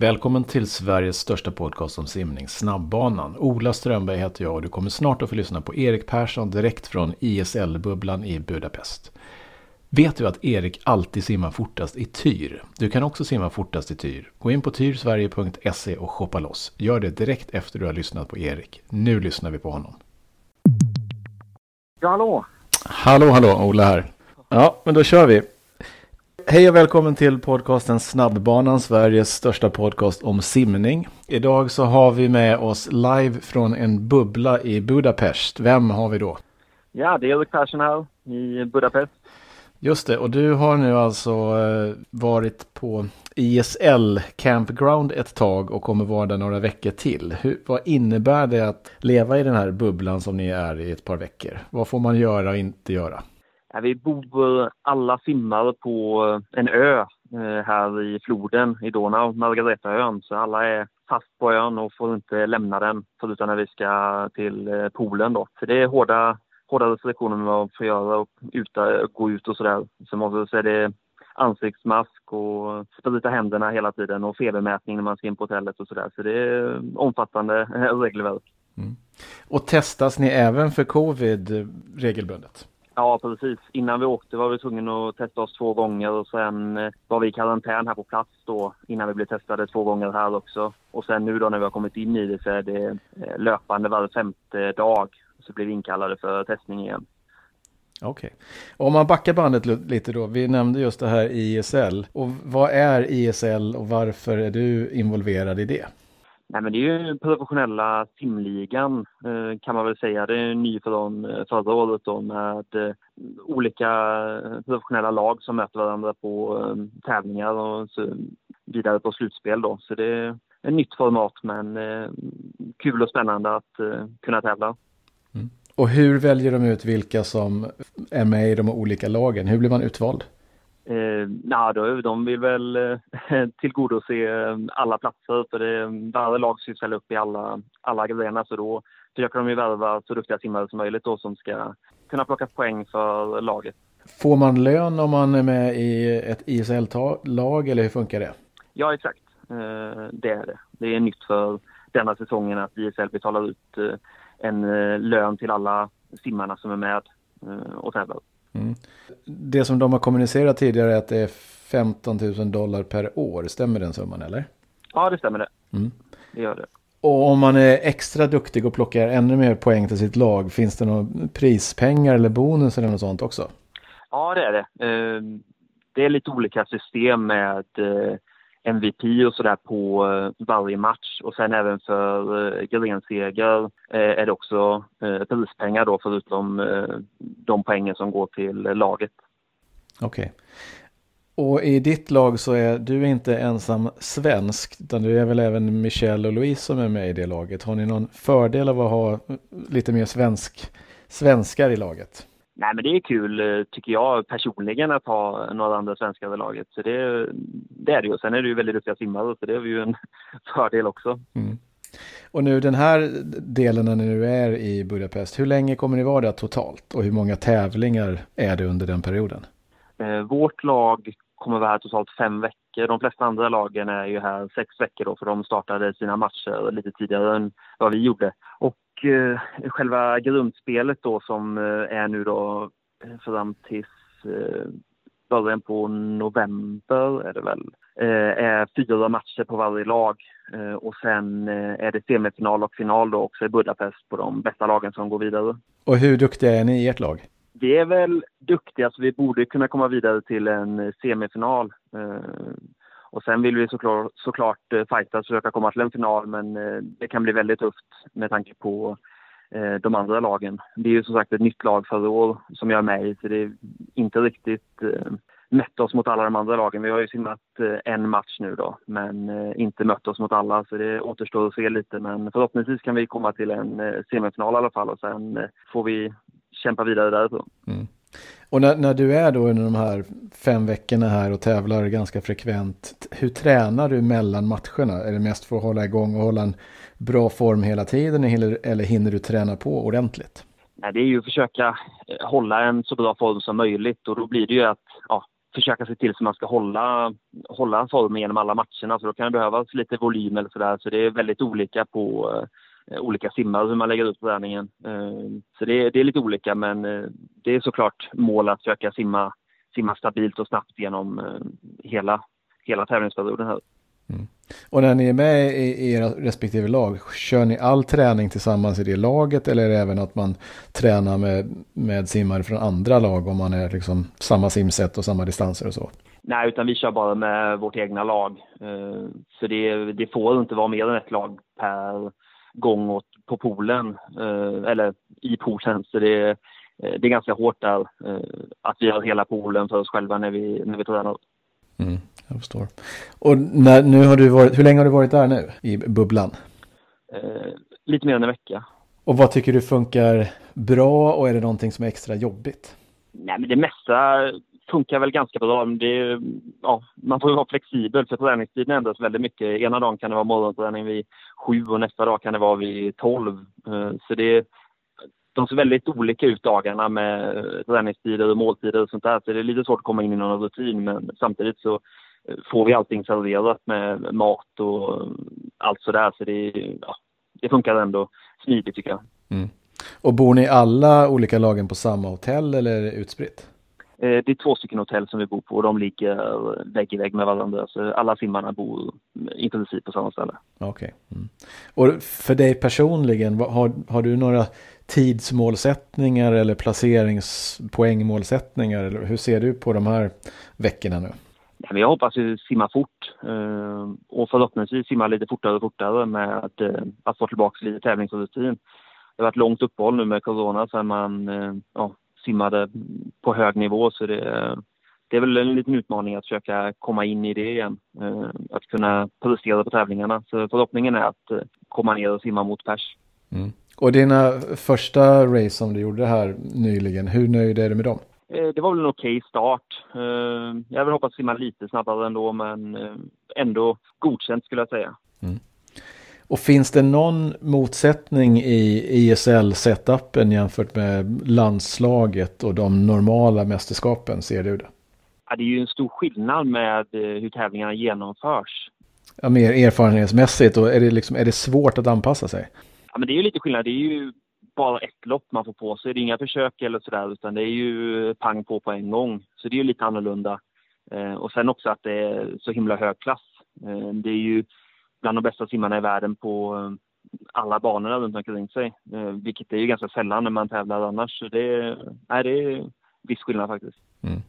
Välkommen till Sveriges största podcast om simning, Snabbbanan. Ola Strömberg heter jag och du kommer snart att få lyssna på Erik Persson direkt från ISL-bubblan i Budapest. Vet du att Erik alltid simmar fortast i Tyr? Du kan också simma fortast i Tyr. Gå in på tyrsverige.se och shoppa loss. Gör det direkt efter du har lyssnat på Erik. Nu lyssnar vi på honom. Ja, hallå! Hallå, hallå, Ola här. Ja, men då kör vi. Hej och välkommen till podcasten Snabbbanan, Sveriges största podcast om simning. Idag så har vi med oss live från en bubbla i Budapest. Vem har vi då? Ja, det är Erik Persson här i Budapest. Just det, och du har nu alltså eh, varit på ISL Campground ett tag och kommer vara där några veckor till. Hur, vad innebär det att leva i den här bubblan som ni är i ett par veckor? Vad får man göra och inte göra? Vi bor eh, alla simmare på eh, en ö eh, här i floden i Donau, Margaretaön. Så alla är fast på ön och får inte lämna den förutom när vi ska till poolen då. Så det är hårda, hårda restriktioner med vad man får göra och uta, gå ut och sådär. Så, så är det ansiktsmask och sprita händerna hela tiden och febermätning när man ska in på hotellet och sådär. Så det är omfattande regelverk. Mm. Och testas ni även för covid regelbundet? Ja, precis. Innan vi åkte var vi tvungna att testa oss två gånger och sen eh, var vi i karantän här på plats då innan vi blev testade två gånger här också. Och sen nu då när vi har kommit in i det så är det eh, löpande var femte dag så blir vi inkallade för testning igen. Okej. Okay. Om man backar bandet lite då. Vi nämnde just det här ISL. Och vad är ISL och varför är du involverad i det? Nej, men det är ju professionella simligan eh, kan man väl säga. Det är ny från eh, förra året då med eh, olika professionella lag som möter varandra på tävlingar och vidare på slutspel då. Så det är ett nytt format men kul och spännande att kunna tävla. Mm. Och hur väljer de ut vilka som är med i de olika lagen? Hur blir man utvald? Eh, nah, då, de vill väl eh, tillgodose eh, alla platser för det, varje lag ska ställa upp i alla, alla grenar så då försöker de ju värva så duktiga simmare som möjligt då som ska kunna plocka poäng för laget. Får man lön om man är med i ett ISL-lag eller hur funkar det? Ja exakt, eh, det är det. Det är nytt för denna säsongen att ISL betalar ut eh, en eh, lön till alla simmarna som är med och tävlar. Mm. Det som de har kommunicerat tidigare är att det är 15 000 dollar per år. Stämmer den summan eller? Ja, det stämmer det. Mm. Det gör det. Och om man är extra duktig och plockar ännu mer poäng till sitt lag, finns det några prispengar eller bonus eller något sånt också? Ja, det är det. Ehm, det är lite olika system med eh, MVP och sådär på eh, varje match och sen även för eh, grenseger eh, är det också prispengar då förutom de poängen som går till laget. Okej. Okay. Och i ditt lag så är du inte ensam svensk utan du är väl även Michelle och Louise som är med i det laget. Har ni någon fördel av att ha lite mer svensk, svenskar i laget? Nej, men det är kul, eh, tycker jag personligen, att ha några andra svenskar i laget. Så det, det är det ju. Sen är det ju väldigt duktiga simmare, så det är ju en fördel också. Mm. Och nu den här delen när ni nu är i Budapest, hur länge kommer ni vara där totalt? Och hur många tävlingar är det under den perioden? Eh, vårt lag kommer vara här totalt fem veckor. De flesta andra lagen är ju här sex veckor då, för de startade sina matcher lite tidigare än vad vi gjorde. Och eh, själva grundspelet då som eh, är nu då eh, fram tills eh, början på november är det väl, eh, är fyra matcher på varje lag. Eh, och sen eh, är det semifinal och final då också i Budapest på de bästa lagen som går vidare. Och hur duktiga är ni i ert lag? Vi är väl duktiga så vi borde kunna komma vidare till en eh, semifinal. Eh, och sen vill vi såklart, såklart eh, försöka komma till en final men eh, det kan bli väldigt tufft med tanke på de andra lagen. Det är ju som sagt ett nytt lag förra år som jag är med i så det är inte riktigt mätt oss mot alla de andra lagen. Vi har ju simmat en match nu då, men inte mött oss mot alla så det återstår att se lite. Men förhoppningsvis kan vi komma till en semifinal i alla fall och sen får vi kämpa vidare därifrån. Mm. Och när, när, du är då under de här fem veckorna här och tävlar ganska frekvent, hur tränar du mellan matcherna? Är det mest för att hålla igång och hålla en bra form hela tiden eller hinner du träna på ordentligt? Nej, det är ju att försöka eh, hålla en så bra form som möjligt och då blir det ju att ja, försöka se till så man ska hålla, hålla formen genom alla matcherna. Så då kan det behövas lite volym eller sådär. Så det är väldigt olika på eh, olika simmare hur man lägger ut träningen. Eh, så det är, det är lite olika men eh, det är såklart mål att försöka simma, simma stabilt och snabbt genom eh, hela, hela tävlingsperioden här. Mm. Och när ni är med i era respektive lag, kör ni all träning tillsammans i det laget eller är det även att man tränar med, med simmare från andra lag om man är liksom samma simsätt och samma distanser och så? Nej, utan vi kör bara med vårt egna lag. Eh, så det, det får inte vara mer än ett lag per gång åt, på poolen, eh, eller i poolen. Så det, eh, det är ganska hårt där att vi har hela poolen för oss själva när vi, när vi tränar. Mm jag förstår. Och när, nu har du varit, hur länge har du varit där nu i bubblan? Eh, lite mer än en vecka. Och vad tycker du funkar bra och är det någonting som är extra jobbigt? Nej, men det mesta funkar väl ganska bra. Det, ja, man får ju vara flexibel för träningstiden ändras väldigt mycket. Ena dagen kan det vara morgonträning vid sju och nästa dag kan det vara vid tolv. Eh, så det, de ser väldigt olika ut dagarna med eh, träningstider och måltider och sånt där. Så det är lite svårt att komma in i någon rutin men samtidigt så eh, får vi allting serverat med mat och allt sådär. Så det, ja, det funkar ändå smidigt tycker jag. Mm. Och bor ni alla olika lagen på samma hotell eller är det utspritt? Eh, det är två stycken hotell som vi bor på och de ligger vägg i vägg med varandra. Så alla simmarna bor i princip på samma ställe. Okej. Okay. Mm. Och för dig personligen, har, har du några tidsmålsättningar eller placeringspoängmålsättningar? Eller hur ser du på de här veckorna nu? jag hoppas ju simma fort eh, och förhoppningsvis simma lite fortare och fortare med att, eh, att få tillbaka lite tävlingsrutin. Det har varit långt uppehåll nu med corona sen man ja, simmade på hög nivå så det, det är väl en liten utmaning att försöka komma in i det igen. Att kunna prestera på tävlingarna. Så förhoppningen är att komma ner och simma mot pers. Mm. Och dina första race som du gjorde här nyligen, hur nöjd är du med dem? Eh, det var väl en okej okay start. Eh, jag hade hoppats simma lite snabbare ändå, men eh, ändå godkänt skulle jag säga. Mm. Och finns det någon motsättning i ISL-setupen jämfört med landslaget och de normala mästerskapen? Ser du det? Ja, det är ju en stor skillnad med hur tävlingarna genomförs. Ja, mer erfarenhetsmässigt och är det, liksom, är det svårt att anpassa sig? Ja, men det är ju lite skillnad. Det är ju bara ett lopp man får på sig. Det är inga försök eller sådär utan det är ju pang på på en gång. Så det är ju lite annorlunda. Eh, och sen också att det är så himla hög klass. Eh, det är ju bland de bästa simmarna i världen på eh, alla banorna runt omkring sig. Eh, vilket är ju ganska sällan när man tävlar annars. Så det, nej, det är viss skillnad faktiskt. Mm.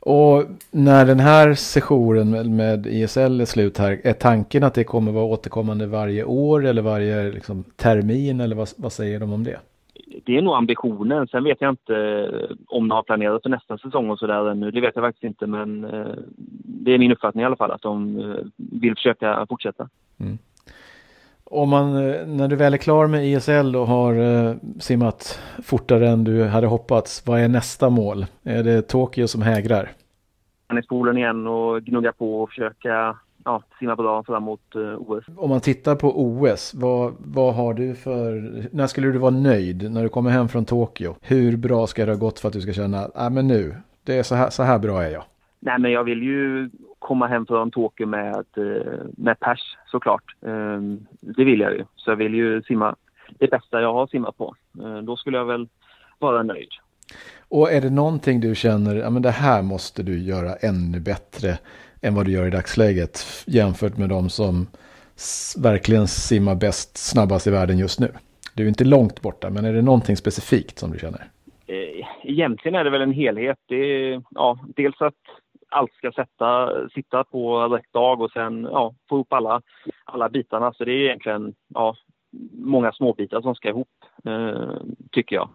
Och när den här sessionen med ISL är slut här, är tanken att det kommer vara återkommande varje år eller varje liksom, termin eller vad, vad säger de om det? Det är nog ambitionen. Sen vet jag inte eh, om de har planerat för nästa säsong och sådär ännu. Det vet jag faktiskt inte men det är min uppfattning i alla fall att de eh, vill försöka fortsätta. Mm. Om man, när du väl är klar med ISL och har simmat fortare än du hade hoppats, vad är nästa mål? Är det Tokyo som hägrar? Han är spolen igen och gnugga på och försöka ja, simma bra fram mot uh, OS. Om man tittar på OS, vad, vad har du för... När skulle du vara nöjd när du kommer hem från Tokyo? Hur bra ska det ha gått för att du ska känna, nej ah, men nu, det är så här, så här bra är jag? Nej men jag vill ju komma hem från Tokyo med, eh, med pers såklart. Ehm, det vill jag ju. Så jag vill ju simma det bästa jag har simmat på. Ehm, då skulle jag väl vara nöjd. Och är det någonting du känner, ja men det här måste du göra ännu bättre än vad du gör i dagsläget jämfört med de som verkligen simmar bäst, snabbast i världen just nu? Du är inte långt borta, men är det någonting specifikt som du känner? Eh, egentligen är det väl en helhet. Det är, ja, dels att allt ska sätta, sitta på rätt dag och sen ja, få ihop alla, alla bitarna. Så det är egentligen ja, många småbitar som ska ihop, eh, tycker jag.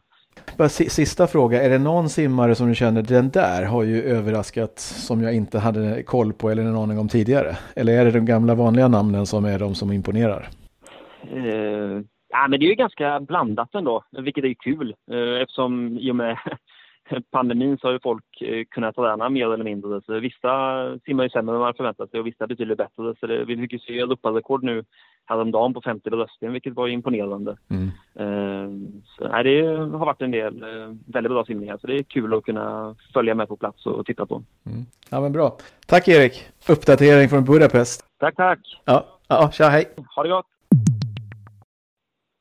Bara sista fråga, är det någon simmare som du känner, den där har ju överraskat som jag inte hade koll på eller en aning om tidigare? Eller är det de gamla vanliga namnen som är de som imponerar? Uh, ja, men det är ju ganska blandat ändå, vilket är kul uh, eftersom i och med pandemin så har ju folk eh, kunnat träna mer eller mindre. Så vissa simmar ju sämre än man förväntat sig och vissa betydligt bättre. Så det, vi fick ju se Europarekord nu häromdagen på 50 bröstben, vilket var imponerande. Mm. Ehm, så, nej, det har varit en del eh, väldigt bra simningar, så det är kul att kunna följa med på plats och titta på. Mm. Ja, men bra. Tack Erik! Uppdatering från Budapest. Tack, tack! Ja, ja tja, hej! Ha det gott!